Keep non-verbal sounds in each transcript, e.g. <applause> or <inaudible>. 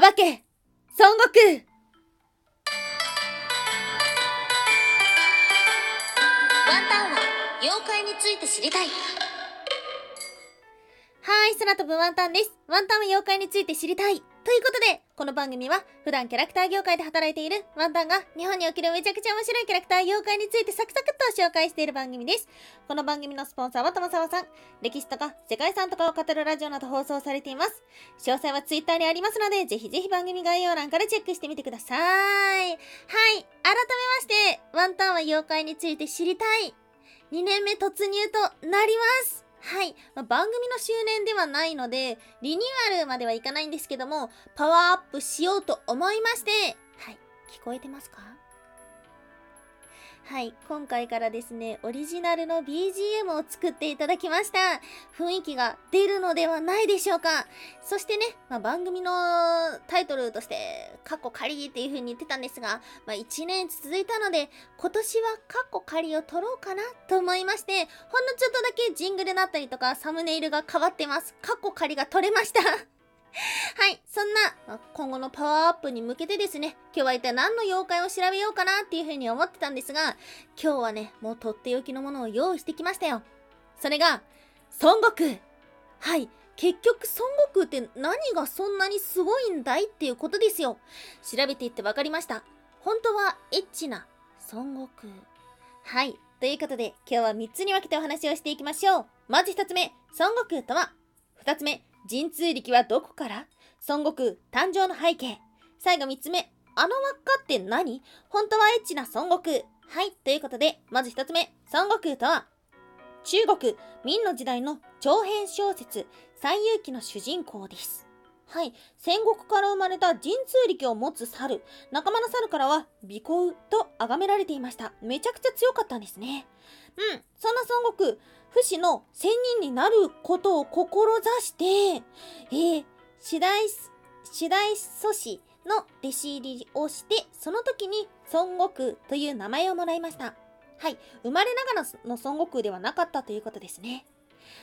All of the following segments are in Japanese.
暴け孫悟空ワンタンは妖怪について知りたいはい、空飛ぶワンタンです。ワンタンは妖怪について知りたい。ということで、この番組は普段キャラクター業界で働いているワンタンが日本におけるめちゃくちゃ面白いキャラクター妖怪についてサクサクっと紹介している番組です。この番組のスポンサーは玉沢さん。歴史とか世界遺産とかを語るラジオなど放送されています。詳細はツイッターにありますので、ぜひぜひ番組概要欄からチェックしてみてください。はい、改めまして、ワンタンは妖怪について知りたい。2年目突入となります。はい。まあ、番組の周年ではないので、リニューアルまではいかないんですけども、パワーアップしようと思いまして、はい。聞こえてますか？はい。今回からですね、オリジナルの BGM を作っていただきました。雰囲気が出るのではないでしょうか。そしてね、まあ、番組のタイトルとして、カッコ仮っていう風に言ってたんですが、まあ、1年続いたので、今年はカッコ仮を取ろうかなと思いまして、ほんのちょっとだけジングルだったりとかサムネイルが変わってます。カッコ仮が取れました。はい。そんな、今後のパワーアップに向けてですね、今日は一体何の妖怪を調べようかなっていうふうに思ってたんですが、今日はね、もうとっておきのものを用意してきましたよ。それが、孫悟空。はい。結局、孫悟空って何がそんなにすごいんだいっていうことですよ。調べていって分かりました。本当はエッチな孫悟空。はい。ということで、今日は3つに分けてお話をしていきましょう。まず1つ目、孫悟空とは。2つ目、神通力はどこから？孫悟空誕生の背景。最後3つ目、あの輪っかって何？本当はエッチな孫悟空。はい。ということで、まず1つ目、孫悟空とは？中国、明の時代の長編小説、西遊記の主人公です。はい。戦国から生まれた神通力を持つ猿。仲間の猿からは、尾行と崇められていました。めちゃくちゃ強かったんですね。うん。そんな孫悟空、不死の仙人になることを志して、えー、次第、次第祖師の弟子入りをして、その時に孫悟空という名前をもらいました。はい。生まれながらの孫悟空ではなかったということですね。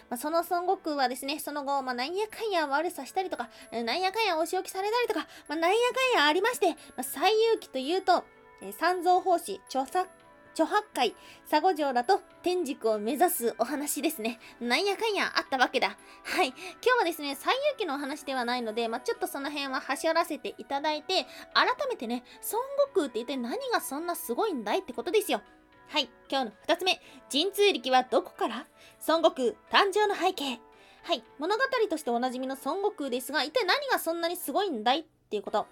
まあ、その孫悟空はですね、その後、まあ、なんやかんや悪さしたりとか、なんやかんやお仕置きされたりとか、まあ、なんやかんやありまして、まあ、西遊記というと、え三蔵法師、著作、著八海、佐護城らと天竺を目指すお話ですね。なんやかんやあったわけだ。はい。今日はですね、西遊記のお話ではないので、まあ、ちょっとその辺は端折らせていただいて、改めてね、孫悟空って一体何がそんなすごいんだいってことですよ。はい。今日の二つ目、神通力はどこから？孫悟空誕生の背景。はい。物語としておなじみの孫悟空ですが、一体何がそんなにすごいんだいっていうこと。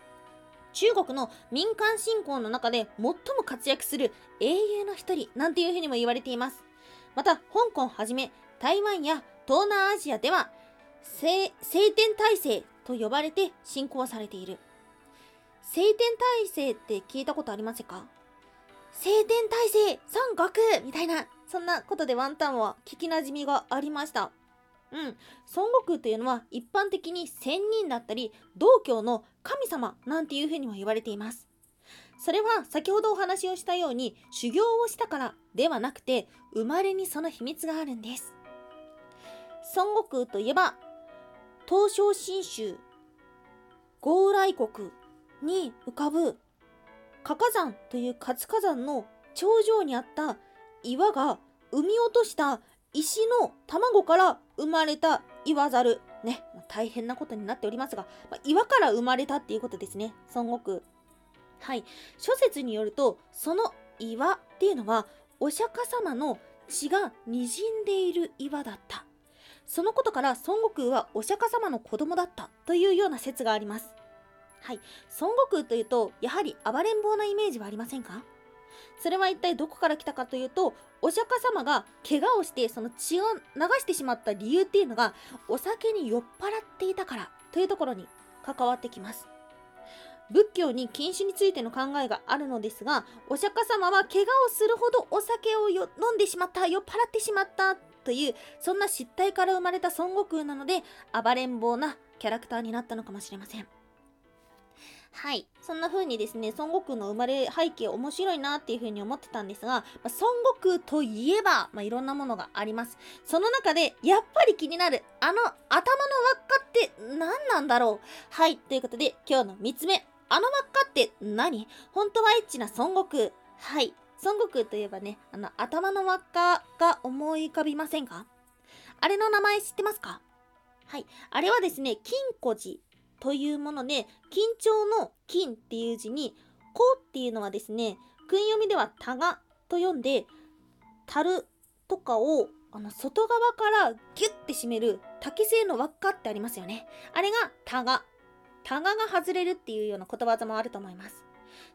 中国の民間信仰の中で最も活躍する英雄の一人なんていうふうにも言われています。また、香港はじめ台湾や東南アジアでは聖聖天体制と呼ばれて信仰されている。聖天体制って聞いたことありませんか？聖天体制孫悟空みたいな、そんなことでワンタンは聞きなじみがありました。うん。孫悟空というのは一般的に仙人だったり、道教の神様なんていうふうにも言われています。それは先ほどお話をしたように修行をしたからではなくて生まれにその秘密があるんです。孫悟空といえば東照神州豪来国に浮かぶ火火山という活火山の頂上にあった岩が生み落とした石の卵から生まれた岩猿。ね、大変なことになっておりますが、まあ岩から生まれたっていうことですね、孫悟空。はい。諸説によると、その岩っていうのは、お釈迦様の血が滲んでいる岩だった。そのことから孫悟空はお釈迦様の子供だったというような説があります。はい。孫悟空というと、やはり暴れん坊なイメージはありませんか？それは一体どこから来たかというと、お釈迦様が怪我をしてその血を流してしまった理由っていうのが、お酒に酔っ払っていたからというところに関わってきます。仏教に禁酒についての考えがあるのですが、お釈迦様は怪我をするほどお酒を飲んでしまった、酔っ払ってしまったという、そんな失態から生まれた孫悟空なので、暴れん坊なキャラクターになったのかもしれません。はい。そんな風にですね、孫悟空の生まれ背景面白いなっていう風に思ってたんですが、まあ、孫悟空といえば、まあ、いろんなものがあります。その中で、やっぱり気になる、あの頭の輪っかって何なんだろう？はい、ということで今日の3つ目。あの輪っかって何？本当はエッチな孫悟空。はい。孫悟空といえばね、あの頭の輪っかが思い浮かびませんか？あれの名前知ってますか？はい。あれはですね、金庫寺というもので、緊張の金っていう字に、こっていうのはですね、訓読みではタガと読んで、樽とかをあの外側からギュッて締める竹製の輪っかってありますよね。あれがタガ。タガが外れるっていうようなことわざもあると思います。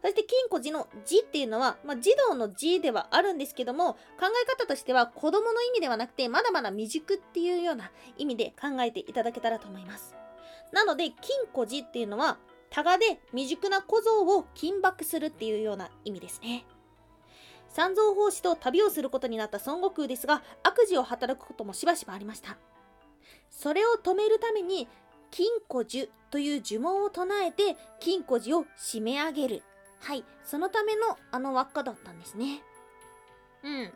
そして金庫寺の字っていうのは、まあ、児童の字ではあるんですけども、考え方としては子供の意味ではなくて、まだまだ未熟っていうような意味で考えていただけたらと思います。なので、金庫寺っていうのは、タガで未熟な小僧を金箔するっていうような意味ですね。三蔵法師と旅をすることになった孫悟空ですが、悪事を働くこともしばしばありました。それを止めるために、金庫呪という呪文を唱えて、金庫寺を締め上げる。はい、そのためのあの輪っかだったんですね。うん。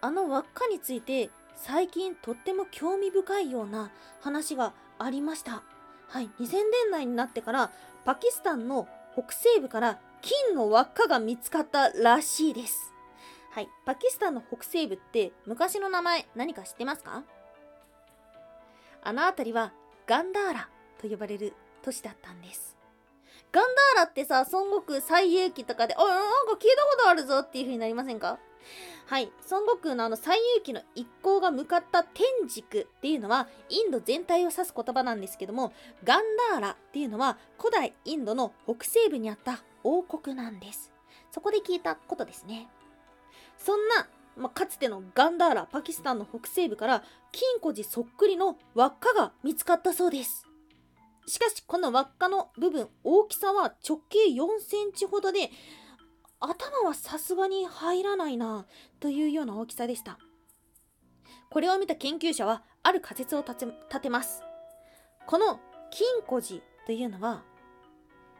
あの輪っかについて、最近とっても興味深いような話がありました。はい、2000年代になってから、パキスタンの北西部から金の輪っかが見つかったらしいです。はい、パキスタンの北西部って昔の名前何か知ってますか？あの辺りはガンダーラと呼ばれる都市だったんです。ガンダーラってさ、孫悟空最遊記とかで、あ、なんか聞いたことあるぞっていう風になりませんか？はい、孫悟空のあの最遊記の一行が向かった天竺っていうのはインド全体を指す言葉なんですけども、ガンダーラっていうのは古代インドの北西部にあった王国なんです。そこで聞いたことですね。そんな、まあ、かつてのガンダーラ、パキスタンの北西部から金庫寺そっくりの輪っかが見つかったそうです。しかしこの輪っかの部分、大きさは直径4センチほどで、頭はさすがに入らないなというような大きさでした。これを見た研究者はある仮説を立てます。この金庫寺というのは、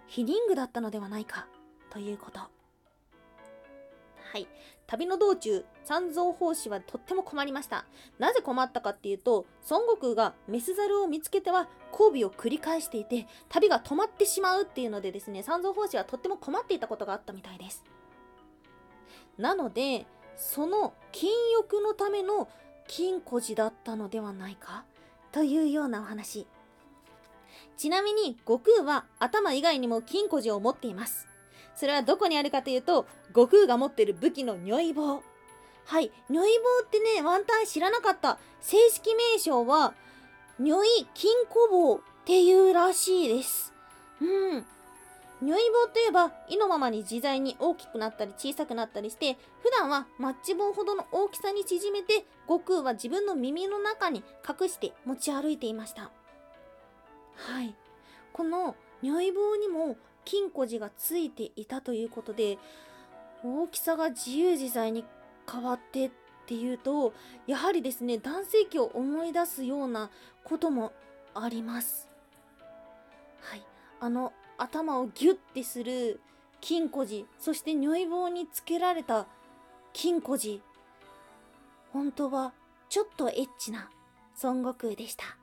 ヒリングだったのではないかということ。はい。旅の道中、三蔵法師はとっても困りました。なぜ困ったかっていうと、孫悟空がメスザルを見つけては交尾を繰り返していて、旅が止まってしまうっていうのでですね、三蔵法師はとっても困っていたことがあったみたいです。なので、その禁欲のための金庫寺だったのではないかというようなお話。ちなみに、悟空は頭以外にも金庫寺を持っています。それはどこにあるかというと、悟空が持ってる武器の如意棒。はい、如意棒ってね、ワンタン知らなかった。正式名称は、如意金庫棒っていうらしいです。うん。如意棒といえば、意のままに自在に大きくなったり小さくなったりして、普段はマッチ棒ほどの大きさに縮めて、悟空は自分の耳の中に隠して持ち歩いていました。はい。この如意棒にも金庫寺がついていたということで大きさが自由自在に変わってっていうとやはりですね男性器を思い出すようなこともあります。はい。あの頭をギュッてする金庫寺そして如意棒につけられた金庫寺。本当はちょっとエッチな孫悟空でした。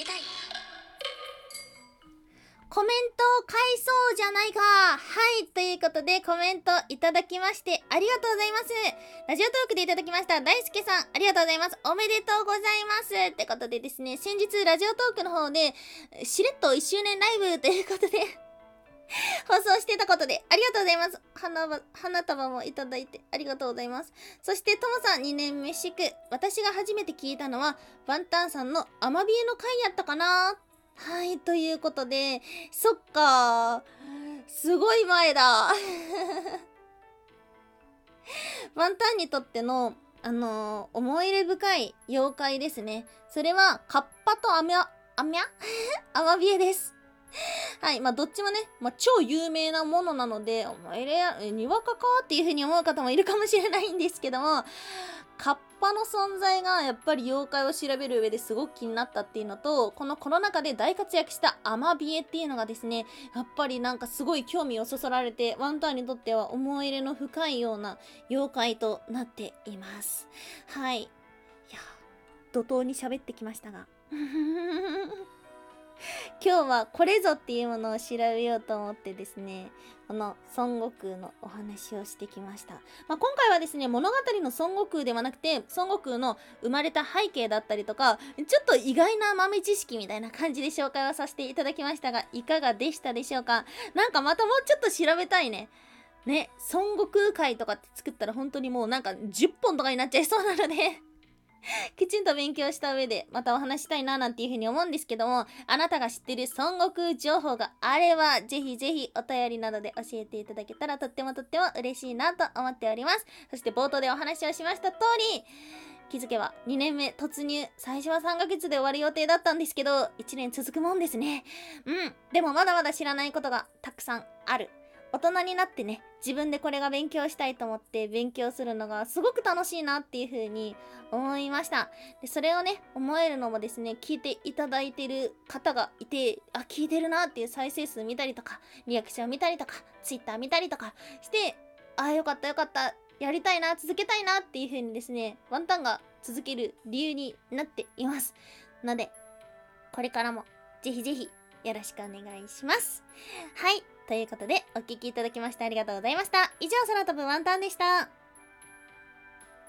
りたい。コメントを返そうじゃないかはいということでコメントいただきましてありがとうございます。ラジオトークでいただきました大輔さんありがとうございます。おめでとうございます。ってことでですね先日ラジオトークの方でしれっと1周年ライブということで <laughs> 放送してたことでありがとうございます。花花束もいただいてありがとうございます。そしてともさん2年目祝私が初めて聞いたのはワンタンさんのアマビエの回やったかな。はい、ということで、そっか。すごい前だ。<laughs> ワンタンにとっての、あのー思い入れ深い妖怪ですね。それは、カッパとアミャ、アミャ？<laughs> アマビエです。<laughs> はい。まあ、どっちもね、まあ、超有名なものなので、お前れや、にわかかっていう風に思う方もいるかもしれないんですけども、カッパの存在がやっぱり妖怪を調べる上ですごく気になったっていうのと、このコロナ禍で大活躍したアマビエっていうのがですね、やっぱりなんかすごい興味をそそられて、ワンタンにとっては思い入れの深いような妖怪となっています。はい。いや、怒涛に喋ってきましたが。<laughs> 今日はこれぞっていうものを調べようと思ってですね、この孫悟空のお話をしてきました。まあ、今回はですね、物語の孫悟空ではなくて、孫悟空の生まれた背景だったりとか、ちょっと意外な豆知識みたいな感じで紹介をさせていただきましたが、いかがでしたでしょうか？なんかまたもうちょっと調べたいね。ね、孫悟空会とかって作ったら本当にもうなんか10本とかになっちゃいそうなので <laughs> きちんと勉強した上でまたお話したいななんていうふうに思うんですけども、あなたが知ってる孫悟空情報があれば、ぜひぜひお便りなどで教えていただけたらとってもとっても嬉しいなと思っております。そして冒頭でお話をしました通り、気づけば2年目突入。最初は3ヶ月で終わる予定だったんですけど、1年続くもんですね。うん。でもまだまだ知らないことがたくさんある。大人になってね、自分でこれが勉強したいと思って勉強するのがすごく楽しいなっていう風に思いました。で、それをね、思えるのもですね、聞いていただいてる方がいて、あ、聞いてるなっていう再生数見たりとか、リアクション見たりとか、ツイッター見たりとかして、あ、よかったよかった、やりたいな、続けたいなっていう風にですね、ワンタンが続ける理由になっています。ので、これからもぜひぜひよろしくお願いします。はい。ということで、お聴きいただきましてありがとうございました。以上、空飛ぶワンタンでした。